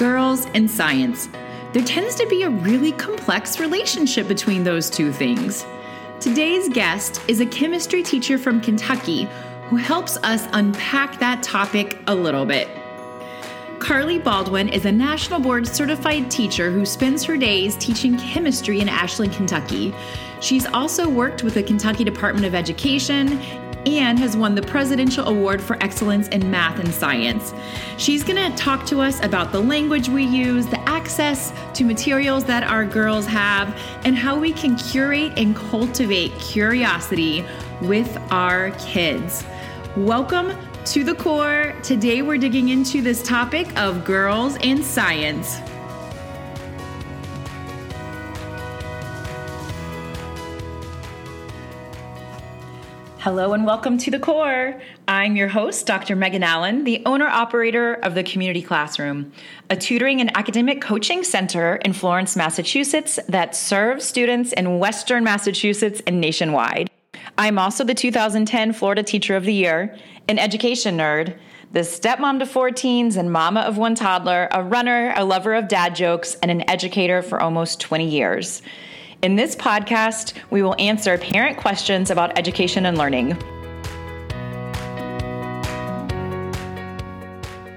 girls and science. There tends to be a really complex relationship between those two things. Today's guest is a chemistry teacher from Kentucky who helps us unpack that topic a little bit. Carly Baldwin is a national board certified teacher who spends her days teaching chemistry in Ashland, Kentucky. She's also worked with the Kentucky Department of Education and has won the Presidential Award for Excellence in Math and Science. She's going to talk to us about the language we use, the access to materials that our girls have, and how we can curate and cultivate curiosity with our kids. Welcome to the core. Today we're digging into this topic of girls and science. Hello and welcome to the core. I'm your host, Dr. Megan Allen, the owner operator of the Community Classroom, a tutoring and academic coaching center in Florence, Massachusetts that serves students in Western Massachusetts and nationwide. I'm also the 2010 Florida Teacher of the Year, an education nerd, the stepmom to four teens and mama of one toddler, a runner, a lover of dad jokes, and an educator for almost 20 years. In this podcast, we will answer parent questions about education and learning.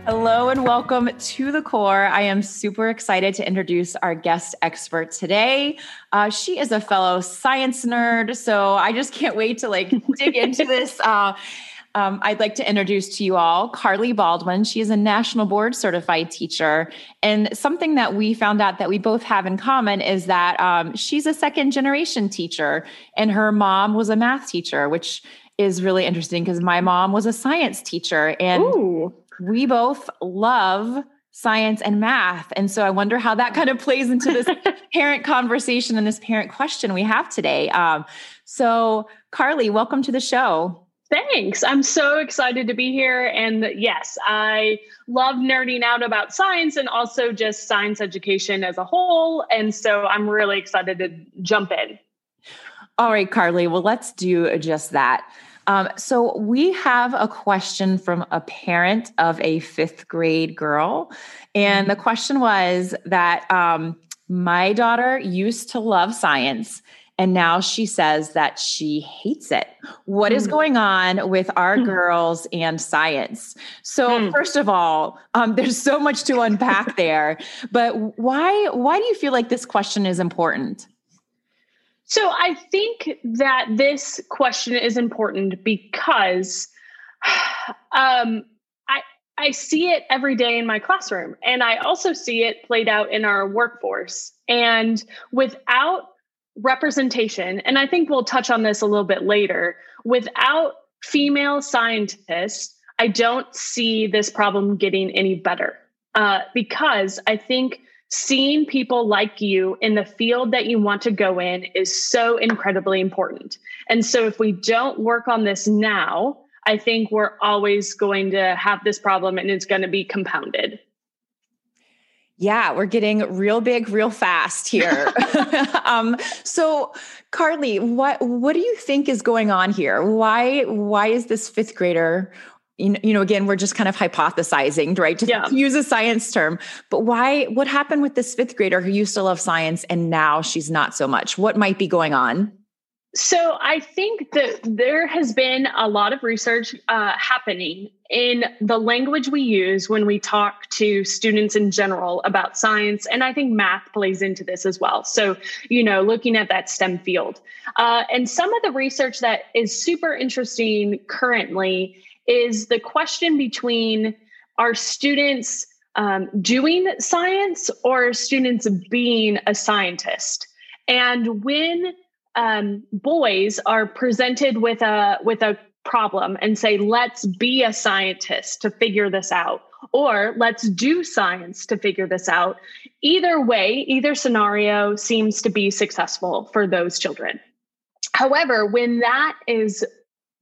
Hello and welcome to the core. I am super excited to introduce our guest expert today. Uh, she is a fellow science nerd, so I just can't wait to like dig into this. Uh, um, I'd like to introduce to you all Carly Baldwin. She is a national board certified teacher. And something that we found out that we both have in common is that um, she's a second generation teacher, and her mom was a math teacher, which is really interesting because my mom was a science teacher. And Ooh. we both love science and math. And so I wonder how that kind of plays into this parent conversation and this parent question we have today. Um, so, Carly, welcome to the show. Thanks. I'm so excited to be here. And yes, I love nerding out about science and also just science education as a whole. And so I'm really excited to jump in. All right, Carly. Well, let's do just that. Um, so we have a question from a parent of a fifth grade girl. And the question was that um, my daughter used to love science and now she says that she hates it. What mm. is hmm. going on with our mm. girls and science? So, mm. first of all, um, there's so much to unpack there. But why why do you feel like this question is important? So, I think that this question is important because um, I I see it every day in my classroom, and I also see it played out in our workforce. And without representation, and I think we'll touch on this a little bit later, without female scientists, I don't see this problem getting any better uh, because I think seeing people like you in the field that you want to go in is so incredibly important. And so if we don't work on this now, I think we're always going to have this problem and it's going to be compounded. Yeah, we're getting real big, real fast here. um, so, Carly, what what do you think is going on here? Why why is this fifth grader? You know, again, we're just kind of hypothesizing, right? To, yeah. use a science term, but why? What happened with this fifth grader who used to love science and now she's not so much? What might be going on? So I think that there has been a lot of research uh, happening in the language we use when we talk to students in general about science. And I think math plays into this as well. So, you know, looking at that STEM field. Uh, and some of the research that is super interesting currently is the question between are students um, doing science or students being a scientist? And when um, boys are presented with a with a problem and say let's be a scientist to figure this out or let's do science to figure this out. Either way either scenario seems to be successful for those children. However when that is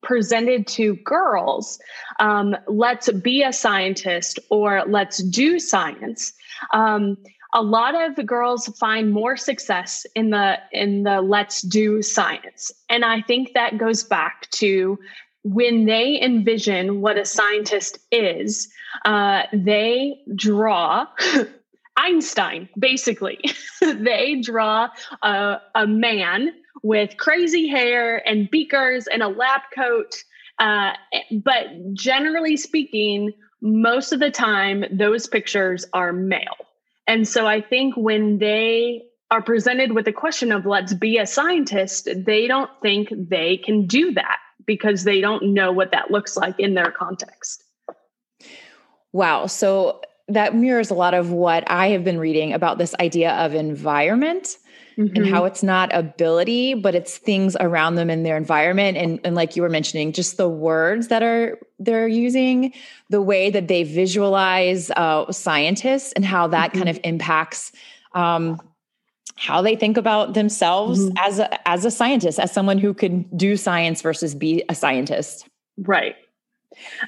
presented to girls um, let's be a scientist or let's do science um, a lot of girls find more success in the in the let's do science and i think that goes back to when they envision what a scientist is uh, they draw Einstein, basically. they draw a, a, man with crazy hair and beakers and a lab coat. Uh, but generally speaking, most of the time, those pictures are male. And so I think when they are presented with the question of let's be a scientist, they don't think they can do that because they don't know what that looks like in their context. Wow. So that mirrors a lot of what I have been reading about this idea of environment mm-hmm. and how mm-hmm. it's not ability, but it's things around them in their environment. And, and like you were mentioning, just the words that are they're using, the way that they visualize uh, scientists and how that mm-hmm. kind of impacts um, how they think about themselves mm-hmm. as a, as a scientist, as someone who can do science versus be a scientist. Right.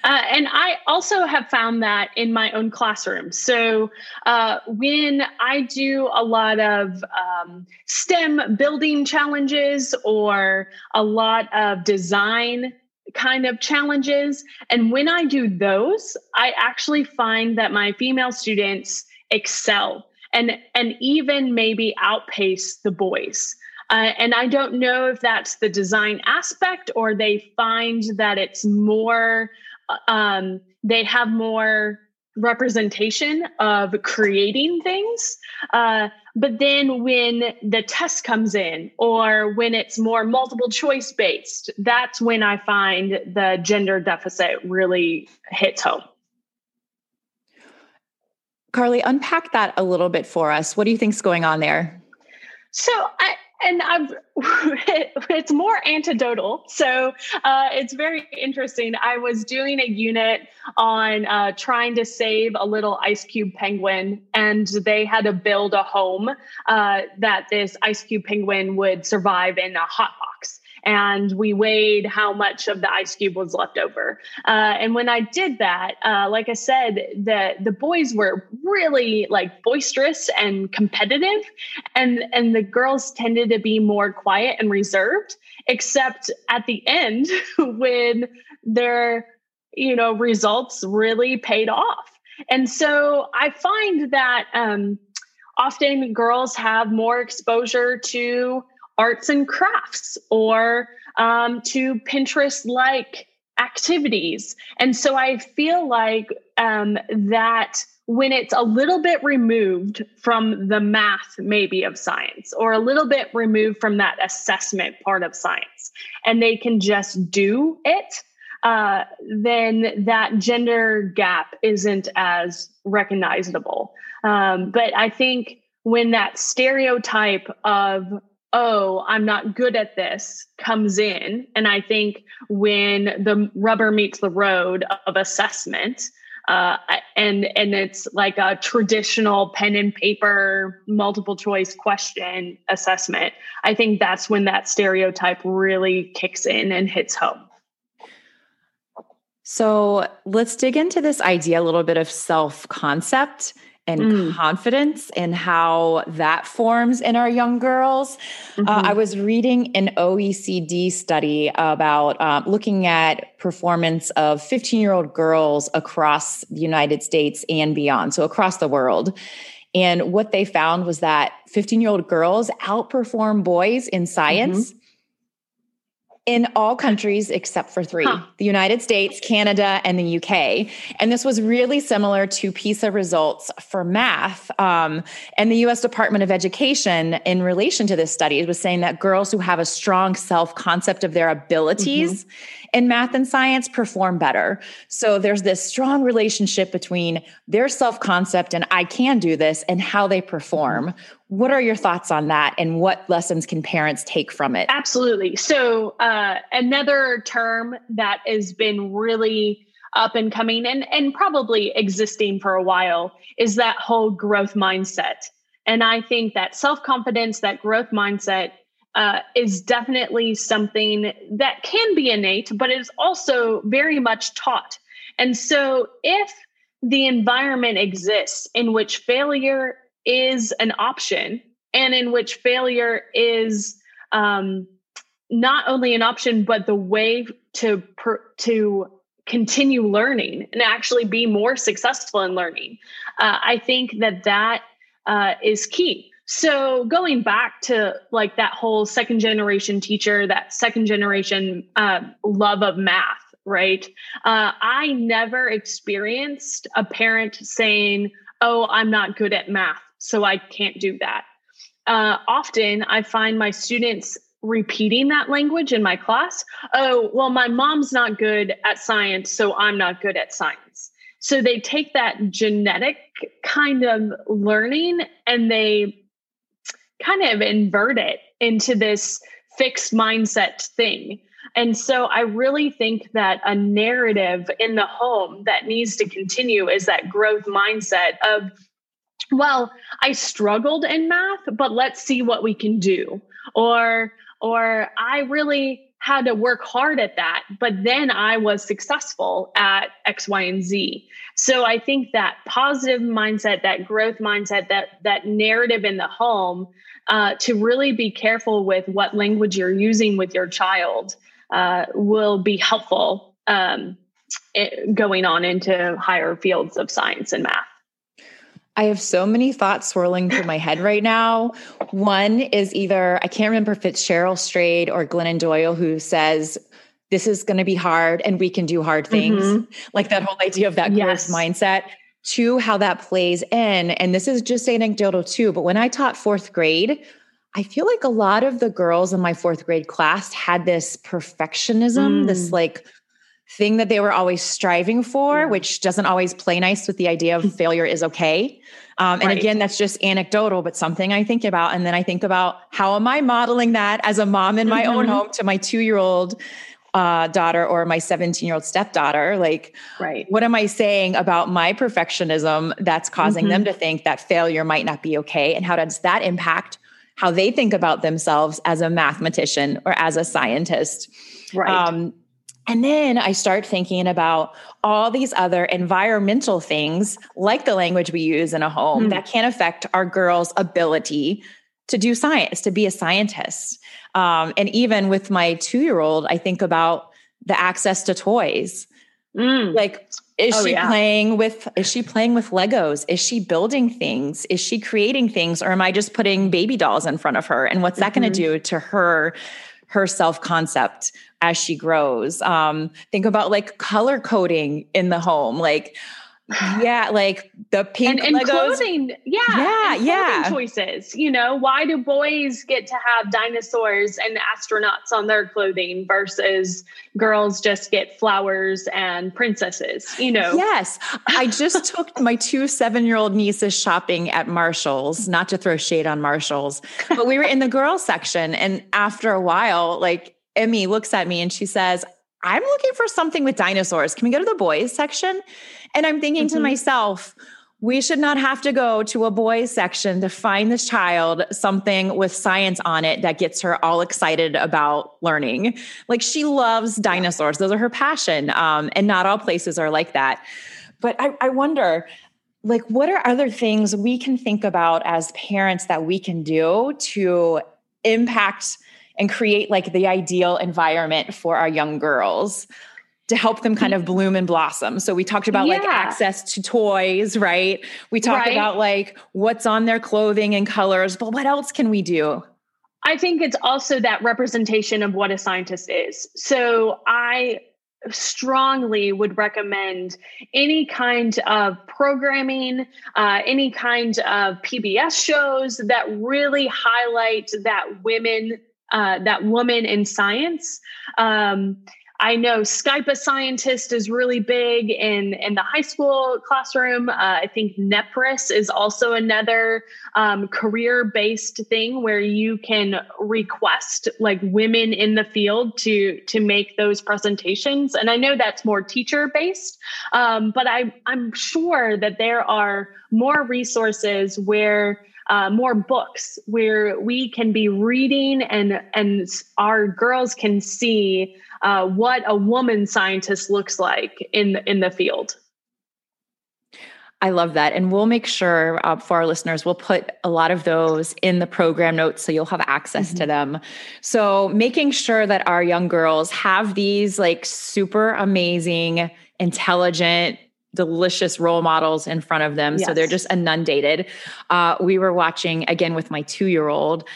Uh, and I also have found that in my own classroom. So uh, when I do a lot of um, STEM building challenges or a lot of design kind of challenges, and when I do those, I actually find that my female students excel and and even maybe outpace the boys. Uh, and I don't know if that's the design aspect or they find that it's more, uh, um, they have more representation of creating things. Uh, but then when the test comes in or when it's more multiple choice based, that's when I find the gender deficit really hits home. Carly, unpack that a little bit for us. What do you think's going on there? So I, and I've it's more anecdotal, so uh, it's very interesting. I was doing a unit on uh, trying to save a little ice cube penguin, and they had to build a home uh, that this ice cube penguin would survive in a hot box and we weighed how much of the ice cube was left over. Uh, and when I did that, uh, like I said, the the boys were really like boisterous and competitive, and and the girls tended to be more quiet and reserved. Except at the end, when their you know results really paid off. And so I find that um, often girls have more exposure to arts and crafts or um, to Pinterest like activities. And so I feel like um, that when it's a little bit removed from the math, maybe of science, or a little bit removed from that assessment part of science, and they can just do it, uh, then that gender gap isn't as recognizable. Um, but I think when that stereotype of oh, I'm not good at this comes in. And I think when the rubber meets the road of assessment, uh, and and it's like a traditional pen and paper multiple choice question assessment. I think that's when that stereotype really kicks in and hits home. So let's dig into this idea a little bit of self concept and mm. confidence and how that forms in our young girls. Mm-hmm. Uh, I mm-hmm. was reading an OECD study about uh, looking at performance of 15 year old girls across the United States and beyond, so across the world. And what they found was that 15 year old girls outperform boys in science. Mm-hmm in all countries except for three huh. the United States, Canada, and the UK. And this was really similar to PISA results for math. Um, and the US Department of Education, in relation to this study, was saying that girls who have a strong self concept of their abilities mm-hmm. in math and science perform better. So there's this strong relationship between their self concept and I can do this and how they perform. What are your thoughts on that, and what lessons can parents take from it? Absolutely. So, uh, another term that has been really up and coming and, and probably existing for a while is that whole growth mindset. And I think that self confidence, that growth mindset, uh, is definitely something that can be innate, but is also very much taught. And so, if the environment exists in which failure is an option and in which failure is um, not only an option but the way to per, to continue learning and actually be more successful in learning uh, i think that that uh, is key. So going back to like that whole second generation teacher, that second generation uh, love of math, right? Uh, I never experienced a parent saying, "Oh, I'm not good at math, so I can't do that." Uh, often, I find my students repeating that language in my class. Oh, well, my mom's not good at science, so I'm not good at science. So they take that genetic kind of learning and they kind of invert it into this fixed mindset thing. And so I really think that a narrative in the home that needs to continue is that growth mindset of, well, I struggled in math, but let's see what we can do. Or, or I really had to work hard at that, but then I was successful at X, Y, and Z. So I think that positive mindset, that growth mindset, that that narrative in the home, uh, to really be careful with what language you're using with your child uh, will be helpful um, going on into higher fields of science and math. I have so many thoughts swirling through my head right now. One is either, I can't remember if it's Cheryl Strayed or Glennon Doyle who says, this is going to be hard and we can do hard things. Mm-hmm. Like that whole idea of that yes. growth mindset. Two, how that plays in. And this is just anecdotal too, but when I taught fourth grade, I feel like a lot of the girls in my fourth grade class had this perfectionism, mm. this like thing that they were always striving for, yeah. which doesn't always play nice with the idea of failure is okay. Um, and right. again, that's just anecdotal, but something I think about. And then I think about how am I modeling that as a mom in my mm-hmm. own home to my two year old uh, daughter or my 17 year old stepdaughter? Like, right. what am I saying about my perfectionism that's causing mm-hmm. them to think that failure might not be okay? And how does that impact how they think about themselves as a mathematician or as a scientist? Right. Um, and then I start thinking about all these other environmental things, like the language we use in a home, mm. that can affect our girls' ability to do science, to be a scientist. Um, and even with my two year old, I think about the access to toys. Mm. Like, is oh, she yeah. playing with is she playing with Legos? Is she building things? Is she creating things? Or am I just putting baby dolls in front of her? And what's that mm-hmm. going to do to her her self concept as she grows. Um, think about like color coding in the home, like yeah, like the pink and, and clothing. Yeah, yeah, yeah. Choices. You know, why do boys get to have dinosaurs and astronauts on their clothing versus girls just get flowers and princesses? You know. Yes, I just took my two seven-year-old nieces shopping at Marshalls. Not to throw shade on Marshalls, but we were in the girls section, and after a while, like Emmy looks at me and she says, I'm looking for something with dinosaurs. Can we go to the boys section? And I'm thinking mm-hmm. to myself, we should not have to go to a boys section to find this child something with science on it that gets her all excited about learning. Like she loves dinosaurs, those are her passion. Um, and not all places are like that. But I, I wonder, like, what are other things we can think about as parents that we can do to impact and create like the ideal environment for our young girls? to help them kind of bloom and blossom. So we talked about yeah. like access to toys, right? We talked right. about like what's on their clothing and colors, but what else can we do? I think it's also that representation of what a scientist is. So I strongly would recommend any kind of programming, uh, any kind of PBS shows that really highlight that women, uh, that woman in science. Um, I know Skype a Scientist is really big in, in the high school classroom. Uh, I think Nepris is also another um, career based thing where you can request like women in the field to to make those presentations. And I know that's more teacher based, um, but I, I'm sure that there are more resources where uh, more books where we can be reading and and our girls can see uh, what a woman scientist looks like in in the field. I love that. And we'll make sure uh, for our listeners, we'll put a lot of those in the program notes so you'll have access mm-hmm. to them. So, making sure that our young girls have these like super amazing, intelligent, delicious role models in front of them. Yes. So they're just inundated. Uh, we were watching again with my two year old.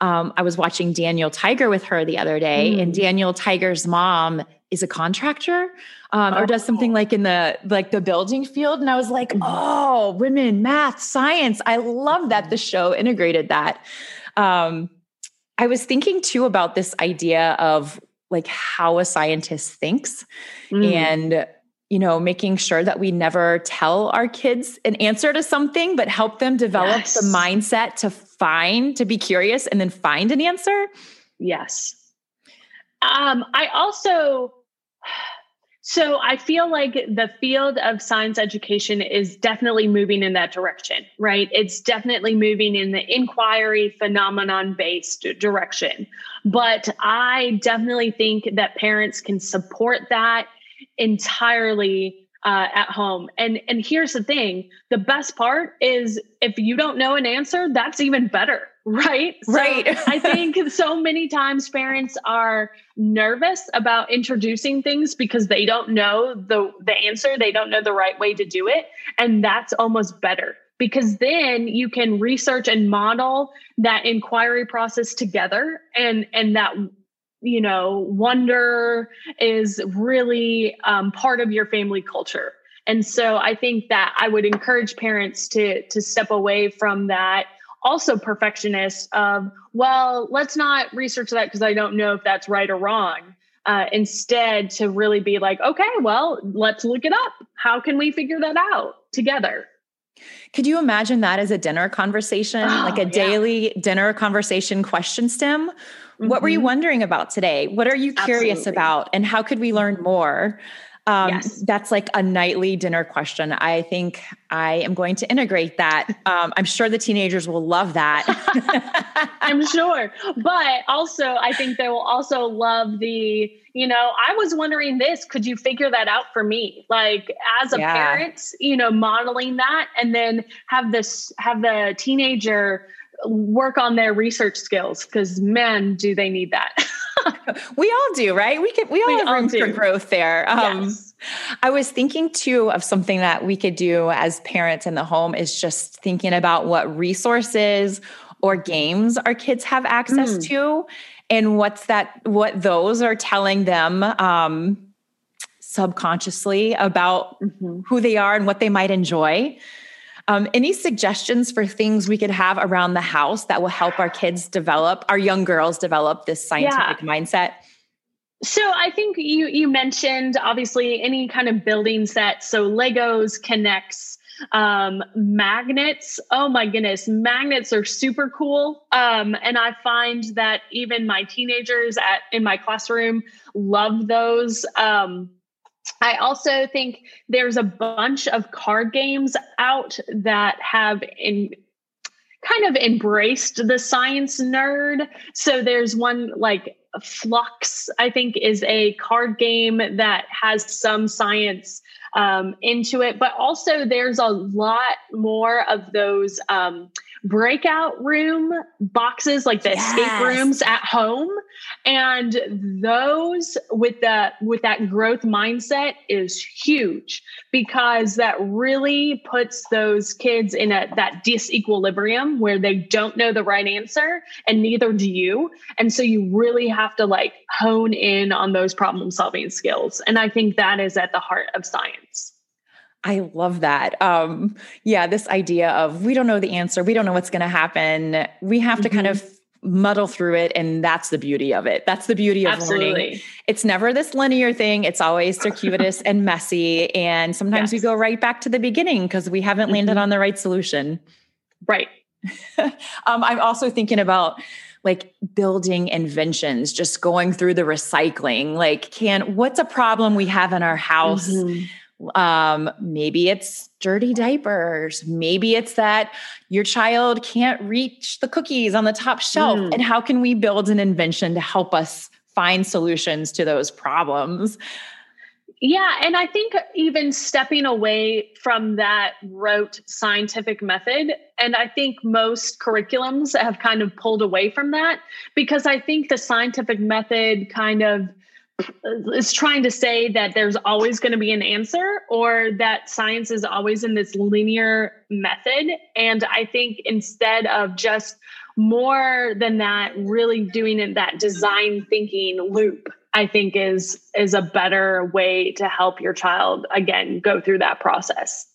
Um, I was watching Daniel Tiger with her the other day, mm. and Daniel Tiger's mom is a contractor um, oh. or does something like in the like the building field. And I was like, mm-hmm. oh, women, math, science. I love that the show integrated that. Um, I was thinking too about this idea of like how a scientist thinks mm. and you know making sure that we never tell our kids an answer to something but help them develop yes. the mindset to find to be curious and then find an answer yes um i also so I feel like the field of science education is definitely moving in that direction, right? It's definitely moving in the inquiry phenomenon based direction. But I definitely think that parents can support that entirely uh, at home. And and here's the thing: the best part is if you don't know an answer, that's even better, right? So right. I think so many times parents are nervous about introducing things because they don't know the the answer, they don't know the right way to do it, and that's almost better because then you can research and model that inquiry process together and and that you know, wonder is really um, part of your family culture. And so I think that I would encourage parents to to step away from that. Also perfectionist of well let's not research that because i don't know if that's right or wrong. Uh, instead to really be like okay well let's look it up. How can we figure that out together could you imagine that as a dinner conversation oh, like a yeah. daily dinner conversation question stem Mm-hmm. What were you mm-hmm. wondering about today? What are you curious Absolutely. about? And how could we learn more? Um, yes. That's like a nightly dinner question. I think I am going to integrate that. Um, I'm sure the teenagers will love that. I'm sure. But also, I think they will also love the, you know, I was wondering this. Could you figure that out for me? Like as a yeah. parent, you know, modeling that and then have this, have the teenager work on their research skills because man do they need that we all do right we could we all we have room for growth there um, yes. I was thinking too of something that we could do as parents in the home is just thinking about what resources or games our kids have access mm. to and what's that what those are telling them um, subconsciously about mm-hmm. who they are and what they might enjoy um, any suggestions for things we could have around the house that will help our kids develop, our young girls develop this scientific yeah. mindset? So I think you you mentioned obviously any kind of building set. So Legos, K'NEX um, magnets. Oh my goodness, magnets are super cool. Um, and I find that even my teenagers at in my classroom love those. Um, I also think there's a bunch of card games out that have in kind of embraced the science nerd. So there's one like Fluxx, I think, is a card game that has some science um, into it, but also there's a lot more of those. Um, breakout room boxes like the yes. escape rooms at home. And those with that with that growth mindset is huge because that really puts those kids in a that disequilibrium where they don't know the right answer and neither do you. And so you really have to like hone in on those problem solving skills. And i think that is at the heart of science I love that. Um, yeah, this idea of we don't know the answer, we don't know what's going to happen. We have to mm-hmm. kind of muddle through it, and that's the beauty of it. That's the beauty of Absolutely. learning. It's never this linear thing. It's always circuitous and messy, and sometimes yes. we go right back to the beginning because we haven't landed mm-hmm. on the right solution. Right. um, I'm also thinking about like building inventions, just going through the recycling. Like, can what's a problem we have in our house? Mm-hmm um, maybe it's dirty diapers. Maybe it's that your child can't reach the cookies on the top shelf. Mm. And how can we build an invention to help us find solutions to those problems? Yeah. And I think even stepping away from that rote scientific method, and I think most curriculums have kind of pulled away from that because I think the scientific method kind of is trying to say that there's always going to be an answer or that science is always in this linear method. And I think instead of just more than that, really doing it that design thinking loop, I think is is a better way to help your child again go through that process.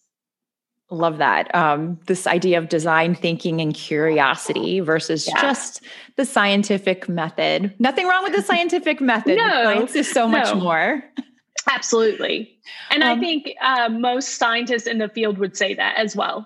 Love that. Um, this idea of design thinking and curiosity versus yeah. just the scientific method. Nothing wrong with the scientific method. No, Science is so no. much more. Absolutely. And um, I think uh, most scientists in the field would say that as well.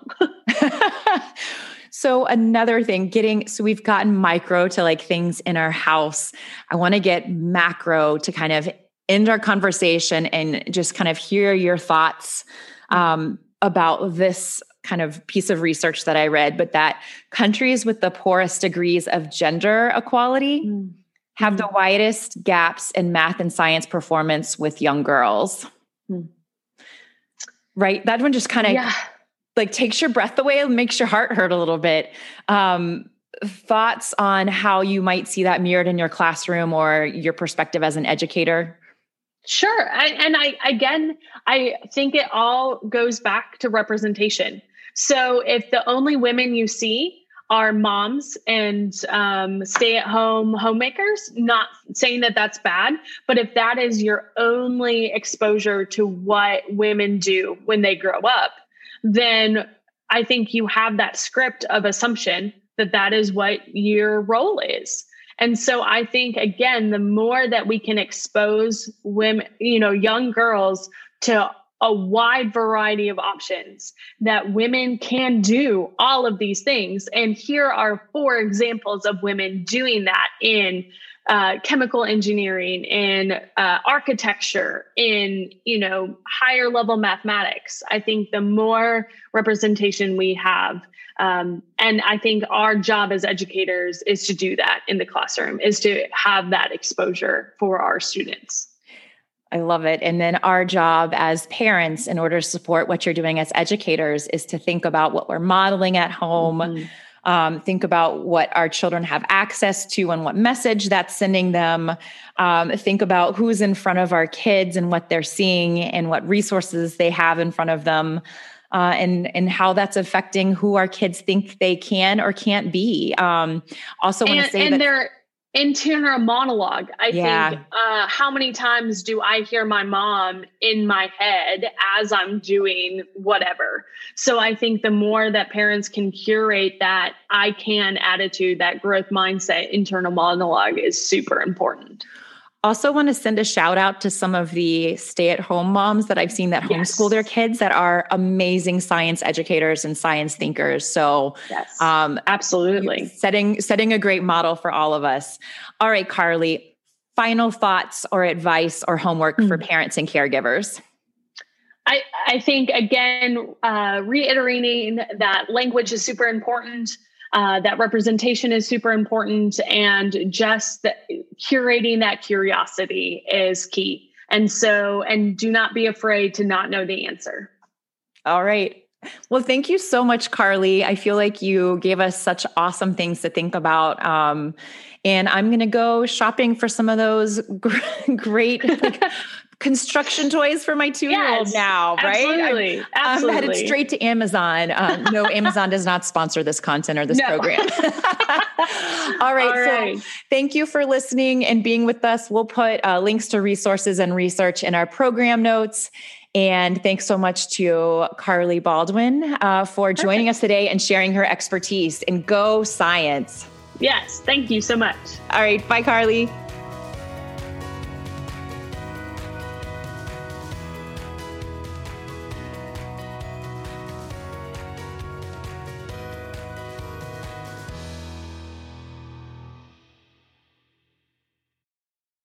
so, another thing, getting so we've gotten micro to like things in our house. I want to get macro to kind of end our conversation and just kind of hear your thoughts. Um, about this kind of piece of research that I read, but that countries with the poorest degrees of gender equality mm. have the widest gaps in math and science performance with young girls. Mm. Right? That one just kind of yeah. like takes your breath away and makes your heart hurt a little bit. Um, thoughts on how you might see that mirrored in your classroom or your perspective as an educator? Sure. I, and I, again, I think it all goes back to representation. So if the only women you see are moms and um, stay at home homemakers, not saying that that's bad, but if that is your only exposure to what women do when they grow up, then I think you have that script of assumption that that is what your role is. And so I think again, the more that we can expose women, you know, young girls to a wide variety of options that women can do all of these things. And here are four examples of women doing that in uh, chemical engineering, in uh, architecture, in you know higher level mathematics. I think the more representation we have, um, and I think our job as educators is to do that in the classroom, is to have that exposure for our students. I love it. And then our job as parents, in order to support what you're doing as educators, is to think about what we're modeling at home. Mm-hmm. Um, think about what our children have access to and what message that's sending them. Um, think about who's in front of our kids and what they're seeing and what resources they have in front of them uh, and and how that's affecting who our kids think they can or can't be. Um, also, want to say and that their internal monologue. I yeah. think uh, how many times do I hear my mom in my head as I'm doing whatever? So I think the more that parents can curate that I can attitude, that growth mindset, internal monologue is super important. I also, want to send a shout out to some of the stay at home moms that I've seen that homeschool their kids that are amazing science educators and science thinkers. So, yes, um, absolutely setting setting a great model for all of us. All right, Carly, final thoughts or advice or homework mm-hmm. for parents and caregivers. I, I think again, uh, reiterating that language is super important uh, that representation is super important and just the, curating that curiosity is key and so and do not be afraid to not know the answer all right well, thank you so much, Carly. I feel like you gave us such awesome things to think about. Um, and I'm going to go shopping for some of those great like, construction toys for my two year old yes, now, right? Absolutely. I'm, absolutely. I'm headed straight to Amazon. Um, no, Amazon does not sponsor this content or this no. program. All right. All right. So thank you for listening and being with us. We'll put uh, links to resources and research in our program notes. And thanks so much to Carly Baldwin uh, for joining us today and sharing her expertise. And go science. Yes. Thank you so much. All right. Bye, Carly.